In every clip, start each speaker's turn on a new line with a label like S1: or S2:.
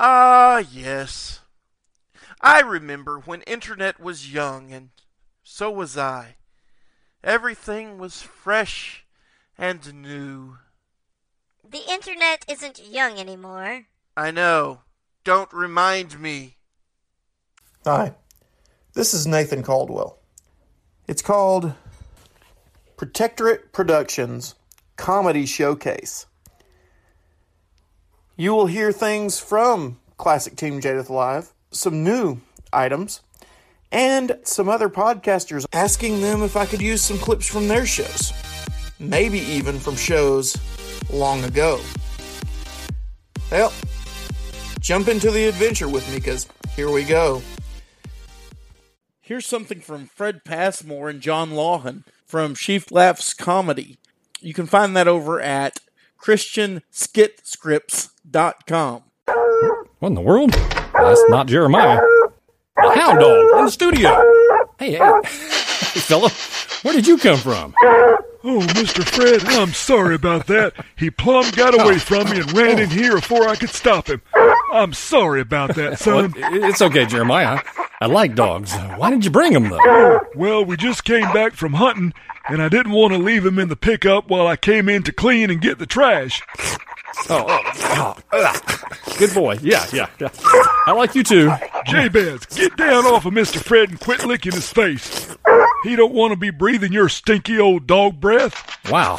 S1: Ah, yes. I remember when internet was young, and so was I. Everything was fresh and new.
S2: The internet isn't young anymore.
S1: I know. Don't remind me.
S3: Hi, this is Nathan Caldwell. It's called Protectorate Productions Comedy Showcase. You will hear things from Classic Team Jadith Live, some new items, and some other podcasters asking them if I could use some clips from their shows. Maybe even from shows long ago. Well, jump into the adventure with me because here we go.
S1: Here's something from Fred Passmore and John Lawhan from Sheaf Laughs Comedy. You can find that over at christianskitscripts.com.
S4: What in the world? That's not Jeremiah. A hound dog in the studio. Hey, hey, hey, fella, where did you come from?
S5: Oh, Mr. Fred, I'm sorry about that. He plumb got away oh. from me and ran in here before I could stop him. I'm sorry about that,
S4: Well,
S5: son.
S4: it's okay, Jeremiah. I like dogs. Why did you bring them, though?
S5: Well, we just came back from hunting, and I didn't want to leave him in the pickup while I came in to clean and get the trash.
S4: Oh, oh, oh, good boy. Yeah, yeah, yeah. I like you too.
S5: Jabez, get down off of Mr. Fred and quit licking his face. He don't want to be breathing your stinky old dog breath.
S4: Wow.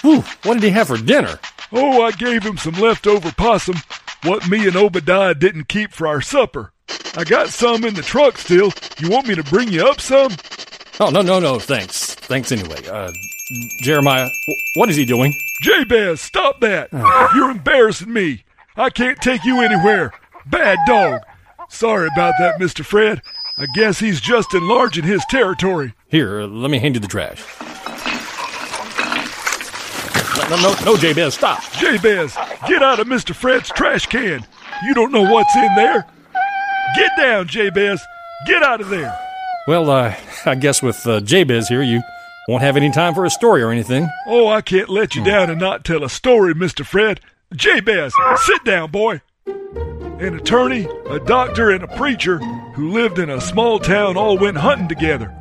S4: Whew, what did he have for dinner?
S5: Oh, I gave him some leftover possum, what me and Obadiah didn't keep for our supper. I got some in the truck still. You want me to bring you up some?
S4: Oh, no, no, no, thanks. Thanks anyway. Uh, Jeremiah, wh- what is he doing?
S5: Jabez, stop that. You're embarrassing me. I can't take you anywhere. Bad dog. Sorry about that, Mr. Fred. I guess he's just enlarging his territory.
S4: Here, uh, let me hand you the trash. No, no, no, no Jabez, stop.
S5: Jabez, get out of Mr. Fred's trash can. You don't know what's in there. Get down, Jabez. Get out of there.
S4: Well, uh, I guess with uh, Jabez here, you won't have any time for a story or anything.
S5: Oh, I can't let you down and not tell a story, Mr. Fred. Jabez, sit down, boy. An attorney, a doctor, and a preacher who lived in a small town all went hunting together.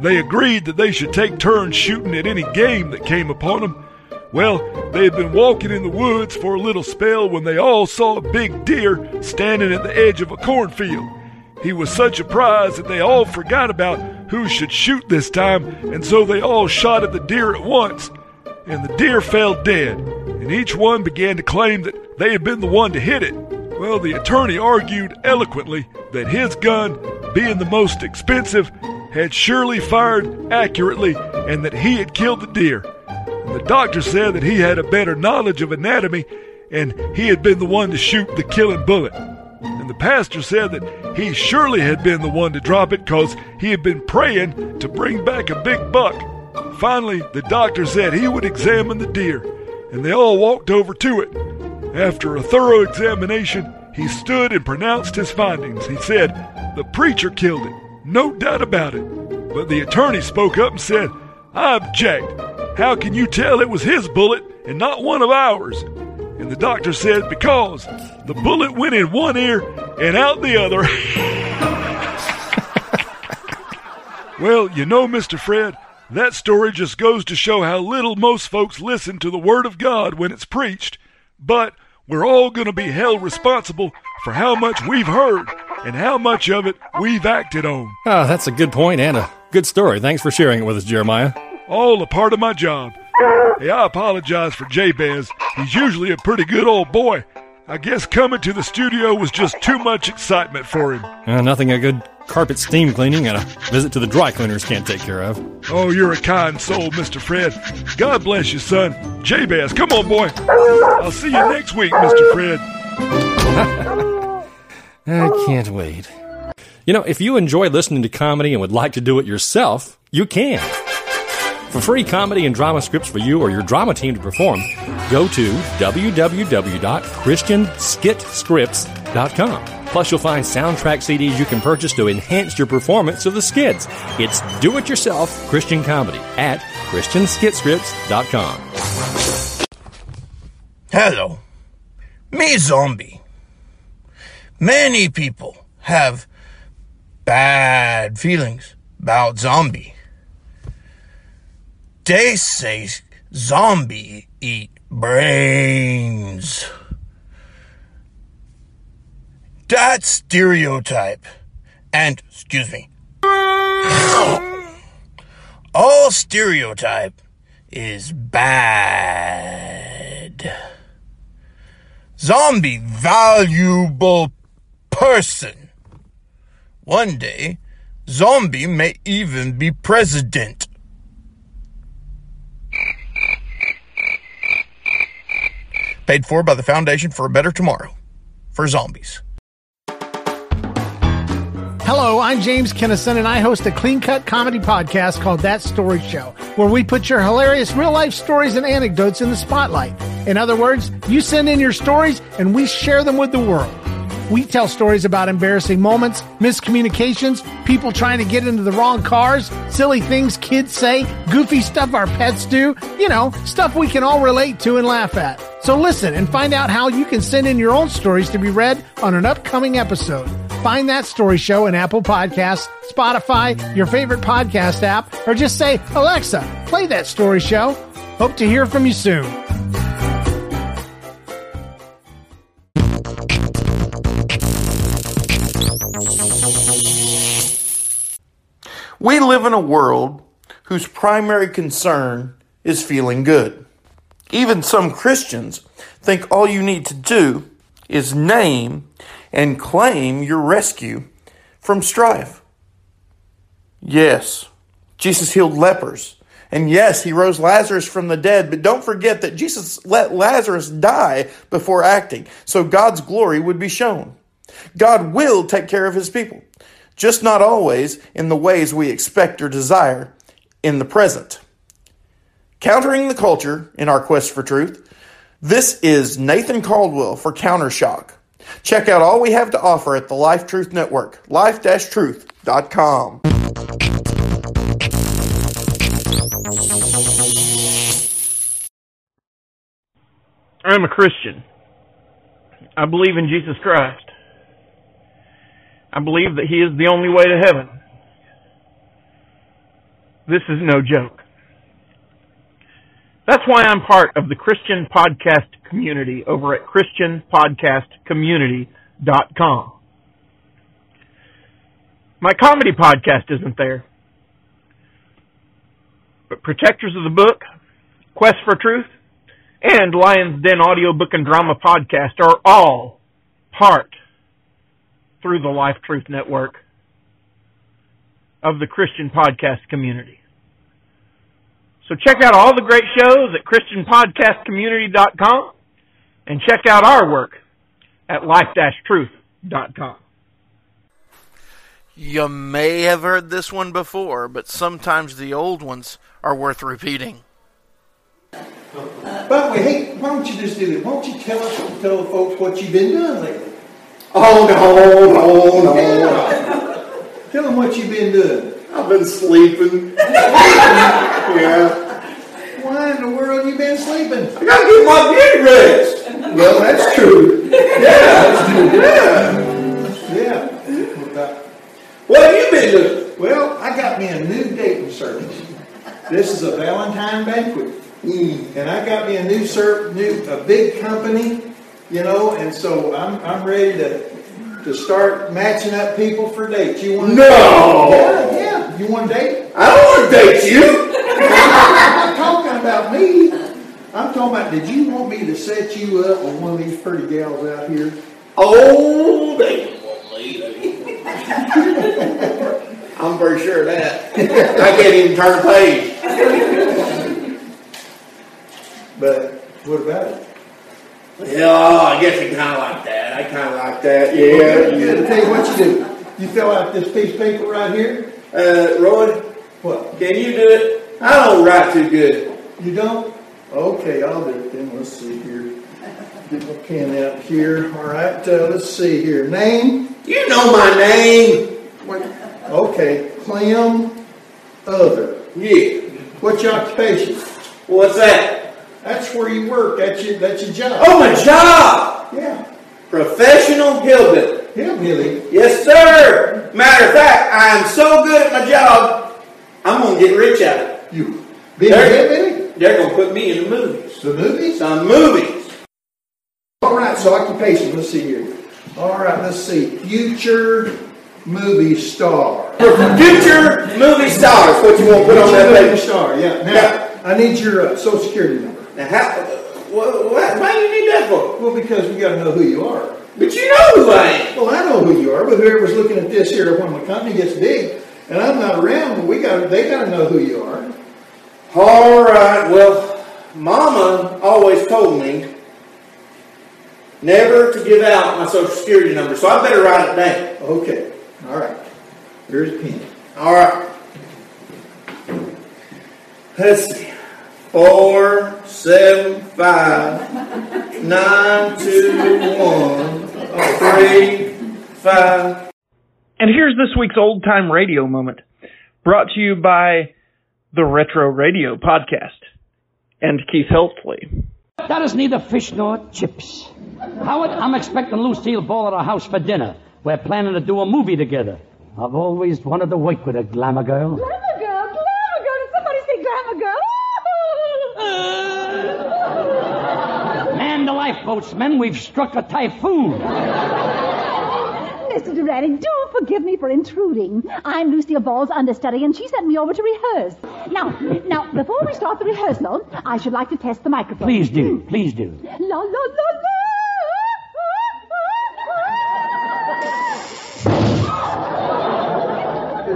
S5: They agreed that they should take turns shooting at any game that came upon them. Well, they had been walking in the woods for a little spell when they all saw a big deer standing at the edge of a cornfield. He was such a prize that they all forgot about who should shoot this time, and so they all shot at the deer at once. And the deer fell dead, and each one began to claim that they had been the one to hit it. Well, the attorney argued eloquently that his gun, being the most expensive, had surely fired accurately and that he had killed the deer. The doctor said that he had a better knowledge of anatomy and he had been the one to shoot the killing bullet. And the pastor said that he surely had been the one to drop it because he had been praying to bring back a big buck. Finally, the doctor said he would examine the deer, and they all walked over to it. After a thorough examination, he stood and pronounced his findings. He said, The preacher killed it, no doubt about it. But the attorney spoke up and said, I object. How can you tell it was his bullet and not one of ours? And the doctor said, Because the bullet went in one ear and out the other. well, you know, Mr. Fred, that story just goes to show how little most folks listen to the Word of God when it's preached. But we're all going to be held responsible for how much we've heard and how much of it we've acted on.
S4: Ah, that's a good point and a good story. Thanks for sharing it with us, Jeremiah.
S5: All a part of my job. Hey, I apologize for Jabez. He's usually a pretty good old boy. I guess coming to the studio was just too much excitement for him.
S4: Uh, nothing a good carpet steam cleaning and a visit to the dry cleaners can't take care of.
S5: Oh, you're a kind soul, Mr. Fred. God bless you, son. Jabez, come on, boy. I'll see you next week, Mr. Fred.
S4: I can't wait. You know, if you enjoy listening to comedy and would like to do it yourself, you can. For free comedy and drama scripts for you or your drama team to perform, go to www.christianskitscripts.com. Plus, you'll find soundtrack CDs you can purchase to enhance your performance of the skits. It's do it yourself Christian comedy at christianskitscripts.com.
S6: Hello. Me zombie.
S3: Many people have bad feelings about zombie. They say zombie eat brains. That stereotype. And, excuse me, all stereotype is bad. Zombie valuable person. One day, zombie may even be president. Paid for by the Foundation for a Better Tomorrow. For zombies.
S6: Hello, I'm James Kennison, and I host a clean cut comedy podcast called That Story Show, where we put your hilarious real life stories and anecdotes in the spotlight. In other words, you send in your stories and we share them with the world. We tell stories about embarrassing moments, miscommunications, people trying to get into the wrong cars, silly things kids say, goofy stuff our pets do, you know, stuff we can all relate to and laugh at. So listen and find out how you can send in your own stories to be read on an upcoming episode. Find that story show in Apple Podcasts, Spotify, your favorite podcast app, or just say, Alexa, play that story show. Hope to hear from you soon.
S3: We live in a world whose primary concern is feeling good. Even some Christians think all you need to do is name and claim your rescue from strife. Yes, Jesus healed lepers. And yes, he rose Lazarus from the dead, but don't forget that Jesus let Lazarus die before acting, so God's glory would be shown. God will take care of his people, just not always in the ways we expect or desire in the present. Countering the culture in our quest for truth, this is Nathan Caldwell for Countershock. Check out all we have to offer at the Life Truth Network, life-truth.com.
S7: I'm a Christian. I believe in Jesus Christ. I believe that He is the only way to heaven. This is no joke. That's why I'm part of the Christian podcast community over at ChristianPodcastCommunity.com. My comedy podcast isn't there. But Protectors of the Book, Quest for Truth, and Lion's Den audiobook and drama podcast are all part through the Life Truth Network of the Christian podcast community. So check out all the great shows at ChristianPodcastCommunity.com and check out our work at life-truth.com.
S1: You may have heard this one before, but sometimes the old ones are worth repeating.
S8: By the way, hey, why don't you just do this? Why don't you tell us, tell the folks what you've been doing lately?
S9: Oh no, no, no!
S8: Yeah. Tell them what you've been doing.
S9: I've been sleeping. yeah,
S8: Why in the world you been sleeping?
S9: I gotta get my beauty rest.
S8: Well, that's true.
S9: Yeah, yeah.
S8: Yeah. About-
S9: What have you been doing?
S8: Well, I got me a new dating service. This is a Valentine banquet, mm. and I got me a new ser- new a big company, you know, and so I'm I'm ready to to start matching up people for dates. You want?
S9: No.
S8: Yeah, yeah. You want to date?
S9: I don't want to date you.
S8: I'm not talking about me. I'm talking about. Did you want me to set you up with one of these pretty gals out here?
S9: Oh, they want me. I'm pretty sure of that. I can't even turn a page.
S8: But what about it?
S9: Yeah, I guess you kind of like that. I kind of like that. Yeah.
S8: I'll tell you what you do. You fill out this piece of paper right here.
S9: Uh, Roy,
S8: What?
S9: can you do it? I don't write too good.
S8: You don't? Okay, I'll do it then. Let's see here. Get my pen out here. All right, uh, let's see here. Name?
S9: You know my name.
S8: What? Okay, Clem Other.
S9: Yeah.
S8: What's your occupation?
S9: What's that?
S8: That's where you work. That's your, that's your job.
S9: Oh, my job.
S8: Yeah.
S9: Professional hillbilly.
S8: Hillbilly?
S3: Yes, sir. Matter of fact, I am so good at my job, I'm gonna get rich at it.
S8: You Being
S3: they're,
S8: hillbilly?
S3: they're gonna put me in the movies.
S8: The movies?
S3: Some movies.
S8: All right, so occupation, let's see here. All right, let's see. Future movie star.
S3: Future movie stars. What you want to put on that
S8: Future movie
S3: paper?
S8: star, yeah. Now,
S3: Yeah.
S8: I need your uh, social security number.
S3: Now, how? What, what, why do you need that for?
S8: Well, because we got to know who you are.
S3: But you know who I am.
S8: Well, I know who you are, but whoever's looking at this here, when my company gets big and I'm not around, we got they got to know who you are.
S3: All right. Well, Mama always told me never to give out my social security number, so I better write it down.
S8: Okay, all right. Here's a pen.
S3: All right. Let's see. Four, seven, five, nine, two, one, three, five.
S10: And here's this week's old time radio moment, brought to you by the Retro Radio Podcast and Keith Heltley.
S11: That is neither fish nor chips. Howard, I'm expecting Lucille Ball at our house for dinner. We're planning to do a movie together. I've always wanted to work with a glamour girl.
S12: Glamour girl, glamour girl. Did somebody say glamour girl?
S11: Man the lifeboats, men. We've struck a typhoon.
S12: Mr. Durante, do forgive me for intruding. I'm Lucille Ball's understudy, and she sent me over to rehearse. Now, now, before we start the rehearsal, I should like to test the microphone.
S11: Please do, please do.
S12: La la la la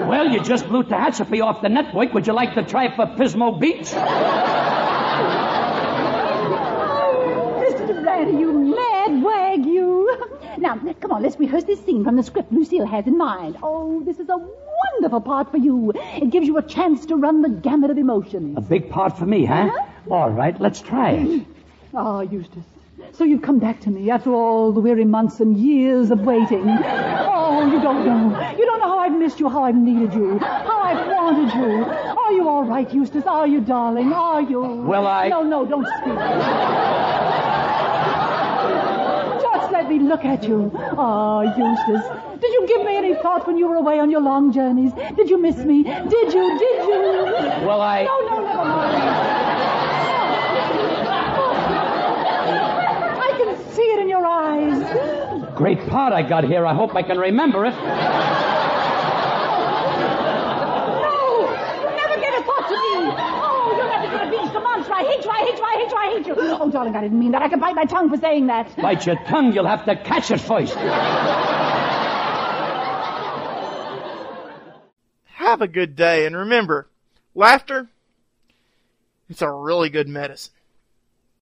S11: Well, you just blew Tehachapi off the network. Would you like to try for Pismo Beach?
S12: You mad wag, you. Now, come on, let's rehearse this scene from the script Lucille has in mind. Oh, this is a wonderful part for you. It gives you a chance to run the gamut of emotions.
S11: A big part for me, huh? All right, let's try it.
S12: Ah, Eustace. So you've come back to me after all the weary months and years of waiting. Oh, you don't know. You don't know how I've missed you, how I've needed you, how I've wanted you. Are you all right, Eustace? Are you, darling? Are you?
S11: Well, I-
S12: No, no, don't speak. Me look at you. Ah, Eustace. Did you give me any thought when you were away on your long journeys? Did you miss me? Did you? Did you?
S11: Well, I.
S12: No, no, never mind. I can see it in your eyes.
S11: Great part I got here. I hope I can remember it.
S12: No! You never gave a thought to me! Oh, you're never gonna beach the monster! I hate you, I hate you, I hate you, I hate you! Oh, darling, I didn't mean that. I can bite my tongue for saying that.
S11: Bite your tongue, you'll have to catch it first.
S13: Have a good day, and remember, laughter, it's a really good medicine.